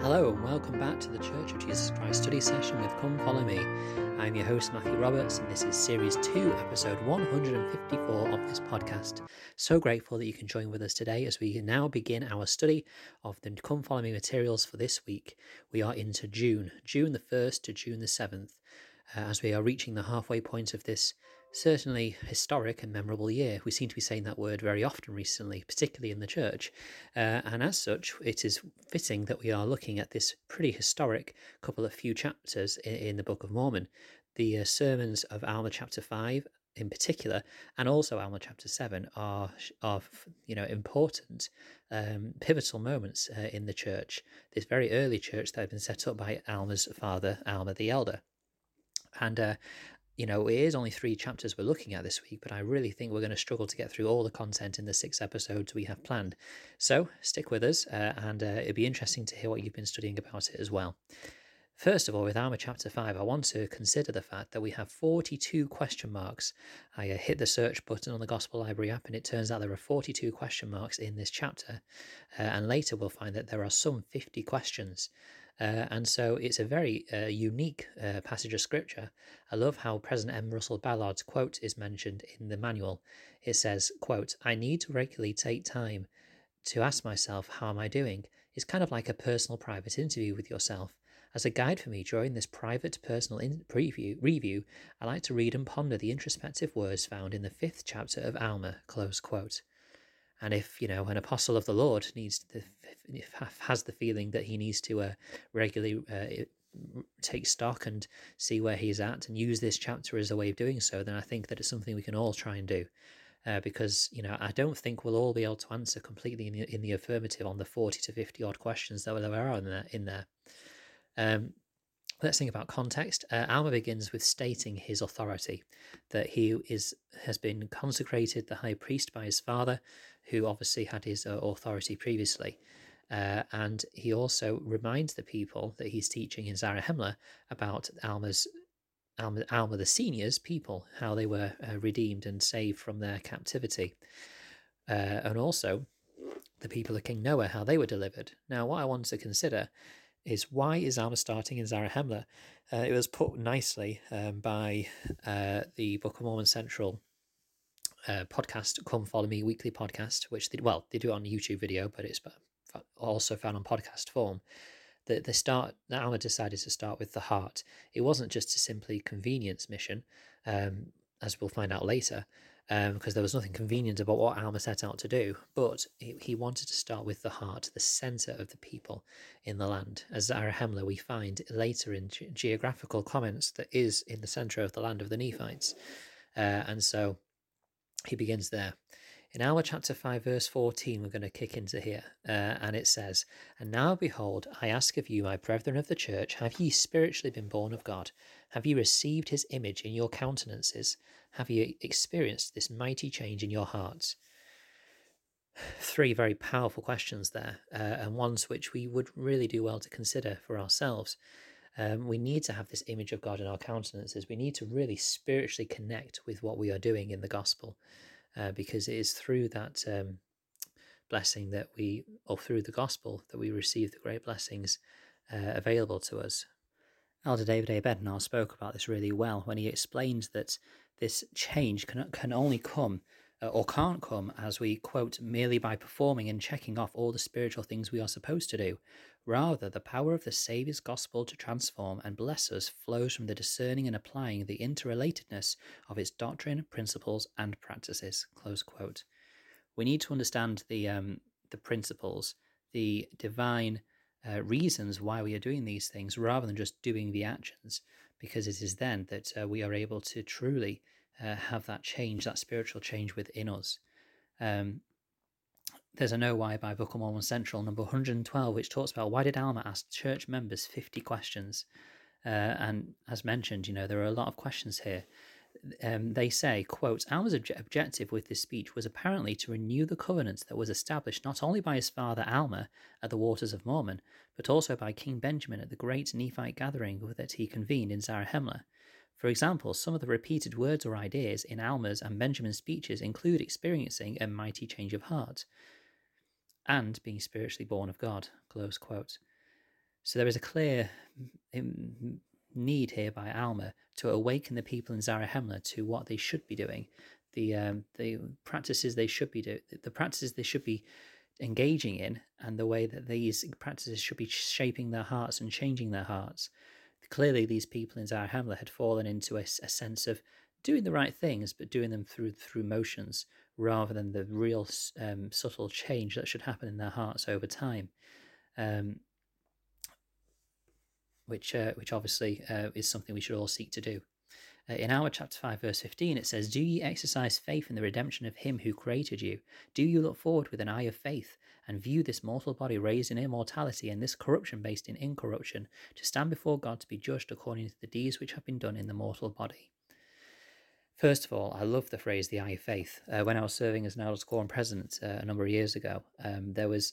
Hello and welcome back to the Church of Jesus Christ study session with Come Follow Me. I'm your host Matthew Roberts and this is series 2, episode 154 of this podcast. So grateful that you can join with us today as we now begin our study of the Come Follow Me materials for this week. We are into June, June the 1st to June the 7th, uh, as we are reaching the halfway point of this certainly historic and memorable year. We seem to be saying that word very often recently, particularly in the church. Uh, and as such, it is fitting that we are looking at this pretty historic couple of few chapters in, in the Book of Mormon. The uh, sermons of Alma chapter 5 in particular, and also Alma chapter seven are of you know important, um, pivotal moments uh, in the church. This very early church that had been set up by Alma's father, Alma the elder, and uh, you know, it is only three chapters we're looking at this week, but I really think we're going to struggle to get through all the content in the six episodes we have planned. So stick with us, uh, and uh, it'd be interesting to hear what you've been studying about it as well. First of all, with Alma chapter 5, I want to consider the fact that we have 42 question marks. I uh, hit the search button on the Gospel Library app, and it turns out there are 42 question marks in this chapter. Uh, and later we'll find that there are some 50 questions. Uh, and so it's a very uh, unique uh, passage of scripture. I love how President M. Russell Ballard's quote is mentioned in the manual. It says, quote, I need to regularly take time to ask myself, how am I doing? It's kind of like a personal private interview with yourself. As a guide for me during this private personal in- preview review, I like to read and ponder the introspective words found in the fifth chapter of Alma, close quote. And if you know an apostle of the Lord needs to, has the feeling that he needs to uh, regularly uh, take stock and see where he's at and use this chapter as a way of doing so, then I think that it's something we can all try and do. Uh, because you know I don't think we'll all be able to answer completely in the, in the affirmative on the forty to fifty odd questions that there are in there. In there. Um, Let's think about context. Uh, Alma begins with stating his authority, that he is has been consecrated the high priest by his father, who obviously had his uh, authority previously. Uh, and he also reminds the people that he's teaching in Zarahemla about Alma's Alma, Alma the senior's people, how they were uh, redeemed and saved from their captivity, uh, and also the people of King Noah, how they were delivered. Now, what I want to consider is why is Alma starting in Zarahemla? Uh, it was put nicely um, by uh, the Book of Mormon Central uh, podcast, Come Follow Me weekly podcast, which they, well they do on YouTube video, but it's also found on podcast form. That they start, Alma decided to start with the heart. It wasn't just a simply convenience mission, um, as we'll find out later um, because there was nothing convenient about what Alma set out to do. But he, he wanted to start with the heart, the centre of the people in the land. As Zarahemla, we find later in ge- geographical comments that is in the centre of the land of the Nephites. Uh, and so he begins there. In Alma chapter 5, verse 14, we're going to kick into here, uh, and it says, And now behold, I ask of you, my brethren of the church, have ye spiritually been born of God? Have ye received his image in your countenances? Have you experienced this mighty change in your hearts? Three very powerful questions there, uh, and ones which we would really do well to consider for ourselves. Um, we need to have this image of God in our countenances. We need to really spiritually connect with what we are doing in the gospel, uh, because it is through that um, blessing that we, or through the gospel, that we receive the great blessings uh, available to us. Elder David A. Bednar spoke about this really well when he explained that this change can, can only come or can't come as we quote merely by performing and checking off all the spiritual things we are supposed to do. Rather, the power of the Saviour's gospel to transform and bless us flows from the discerning and applying the interrelatedness of its doctrine, principles, and practices. Close quote. We need to understand the um, the principles, the divine uh, reasons why we are doing these things, rather than just doing the actions because it is then that uh, we are able to truly uh, have that change, that spiritual change within us. Um, there's a Know Why by Book of Mormon Central, number 112, which talks about why did Alma ask church members 50 questions? Uh, and as mentioned, you know, there are a lot of questions here um, they say, quote, Alma's obje- objective with this speech was apparently to renew the covenant that was established not only by his father Alma at the waters of Mormon, but also by King Benjamin at the great Nephite gathering that he convened in Zarahemla. For example, some of the repeated words or ideas in Alma's and Benjamin's speeches include experiencing a mighty change of heart and being spiritually born of God. Close quote. So there is a clear need here by Alma to awaken the people in Zarahemla to what they should be doing, the um, the practices they should be doing, the practices they should be engaging in, and the way that these practices should be shaping their hearts and changing their hearts. Clearly, these people in Zarahemla had fallen into a, a sense of doing the right things, but doing them through through motions rather than the real um, subtle change that should happen in their hearts over time. Um, which uh, which obviously uh, is something we should all seek to do. Uh, in Alma chapter 5, verse 15, it says, Do ye exercise faith in the redemption of him who created you? Do you look forward with an eye of faith, and view this mortal body raised in immortality and this corruption based in incorruption, to stand before God to be judged according to the deeds which have been done in the mortal body? First of all, I love the phrase the eye of faith. Uh, when I was serving as an elders quorum president uh, a number of years ago, um, there was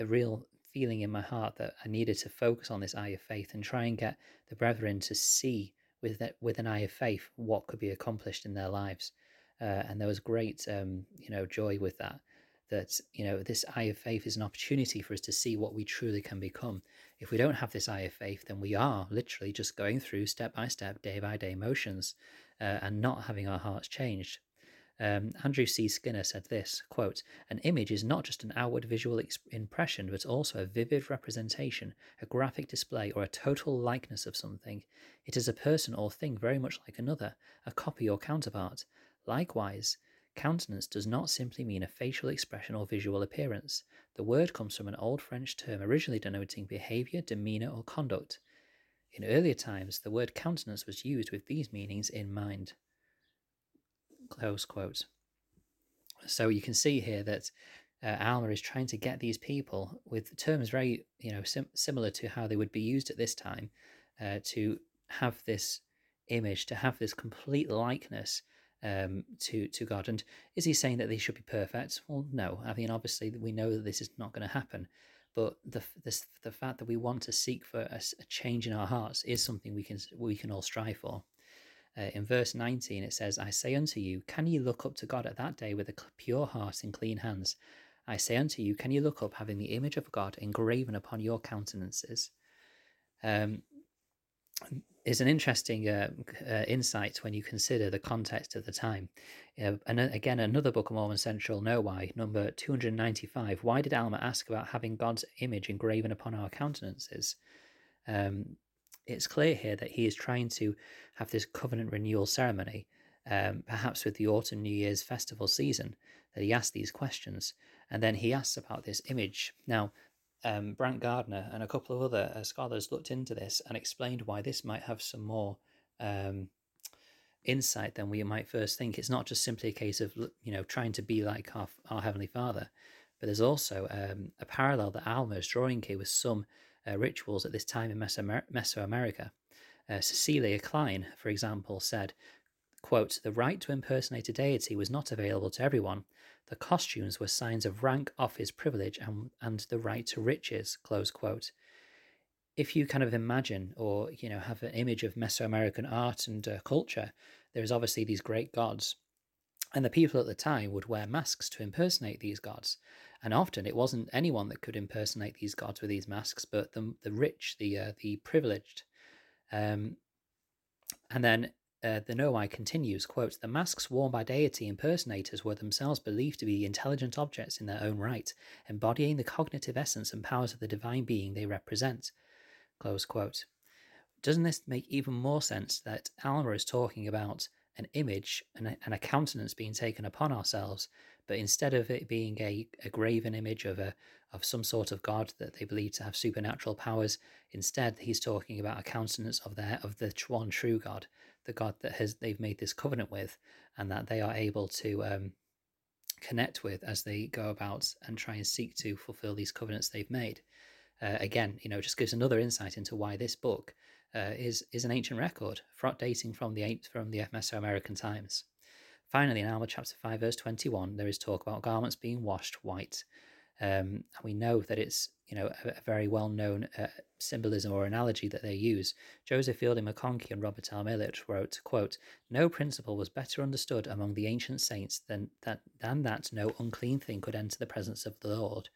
a real feeling in my heart that I needed to focus on this eye of faith and try and get the brethren to see with that, with an eye of faith what could be accomplished in their lives. Uh, and there was great, um, you know, joy with that. That you know, this eye of faith is an opportunity for us to see what we truly can become. If we don't have this eye of faith, then we are literally just going through step by step, day by day motions, uh, and not having our hearts changed. Um, Andrew C. Skinner said this quote, An image is not just an outward visual impression, but also a vivid representation, a graphic display, or a total likeness of something. It is a person or thing very much like another, a copy or counterpart. Likewise, countenance does not simply mean a facial expression or visual appearance. The word comes from an old French term originally denoting behavior, demeanor, or conduct. In earlier times, the word countenance was used with these meanings in mind. Close quote. So you can see here that uh, Alma is trying to get these people with terms very, you know, sim- similar to how they would be used at this time, uh, to have this image, to have this complete likeness um, to to God. And is he saying that they should be perfect? Well, no. I mean, obviously, we know that this is not going to happen. But the this, the fact that we want to seek for a, a change in our hearts is something we can we can all strive for. Uh, in verse 19, it says, I say unto you, can ye look up to God at that day with a pure heart and clean hands? I say unto you, can ye look up having the image of God engraven upon your countenances? Um, is an interesting uh, uh, insight when you consider the context of the time. Uh, and again, another Book of Mormon Central Know Why, number 295. Why did Alma ask about having God's image engraven upon our countenances? Um, it's clear here that he is trying to have this covenant renewal ceremony, um, perhaps with the autumn New Year's festival season, that he asks these questions. And then he asks about this image. Now, um, Brant Gardner and a couple of other uh, scholars looked into this and explained why this might have some more um, insight than we might first think. It's not just simply a case of you know trying to be like our, our heavenly Father, but there's also um, a parallel that Alma is drawing here with some uh, rituals at this time in Mesoamer- Mesoamerica. Uh, Cecilia Klein, for example, said, quote, The right to impersonate a deity was not available to everyone. The costumes were signs of rank, office, privilege, and, and the right to riches, close quote. If you kind of imagine or, you know, have an image of Mesoamerican art and uh, culture, there's obviously these great gods. And the people at the time would wear masks to impersonate these gods. And often it wasn't anyone that could impersonate these gods with these masks, but the, the rich, the, uh, the privileged. Um, and then uh, the Why continues, quote, The masks worn by deity impersonators were themselves believed to be intelligent objects in their own right, embodying the cognitive essence and powers of the divine being they represent. Close quote. Doesn't this make even more sense that Alma is talking about an image and a, and a countenance being taken upon ourselves, but instead of it being a, a graven image of a of some sort of god that they believe to have supernatural powers, instead he's talking about a countenance of their of the one true God, the God that has they've made this covenant with, and that they are able to um, connect with as they go about and try and seek to fulfill these covenants they've made. Uh, again, you know, just gives another insight into why this book uh, is is an ancient record, dating from the from the Mesoamerican times. Finally, in Alma chapter five, verse twenty-one, there is talk about garments being washed white. Um, we know that it's you know, a, a very well-known uh, symbolism or analogy that they use. Joseph Fielding McConkie and Robert L. Millet wrote, quote, No principle was better understood among the ancient saints than that, than that no unclean thing could enter the presence of the Lord.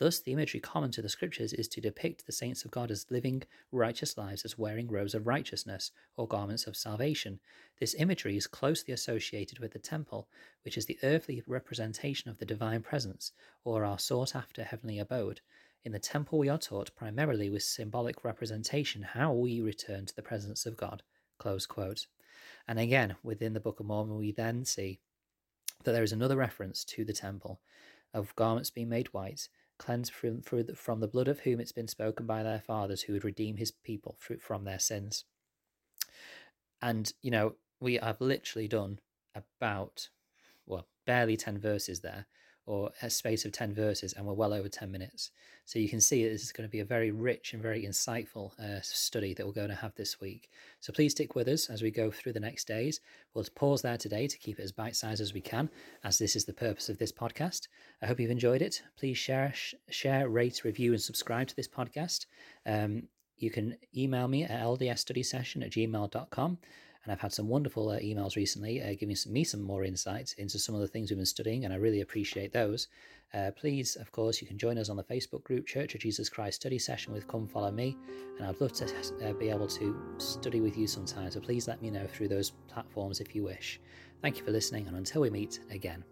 Thus, the imagery common to the scriptures is to depict the saints of God as living righteous lives, as wearing robes of righteousness or garments of salvation. This imagery is closely associated with the temple, which is the earthly representation of the divine presence, or our sought after heavenly abode. In the temple, we are taught primarily with symbolic representation how we return to the presence of God. Close quote. And again, within the Book of Mormon, we then see that there is another reference to the temple of garments being made white cleansed from, from the blood of whom it's been spoken by their fathers who would redeem his people from their sins. And, you know, we have literally done about, well, barely 10 verses there or a space of 10 verses, and we're well over 10 minutes. So you can see this is going to be a very rich and very insightful uh, study that we're going to have this week. So please stick with us as we go through the next days. We'll pause there today to keep it as bite sized as we can, as this is the purpose of this podcast. I hope you've enjoyed it. Please share, share, rate, review, and subscribe to this podcast. Um, you can email me at ldsstudysession at gmail.com. And I've had some wonderful uh, emails recently uh, giving me some more insights into some of the things we've been studying, and I really appreciate those. Uh, please, of course, you can join us on the Facebook group Church of Jesus Christ Study Session with Come Follow Me, and I'd love to uh, be able to study with you sometime. So please let me know through those platforms if you wish. Thank you for listening, and until we meet again.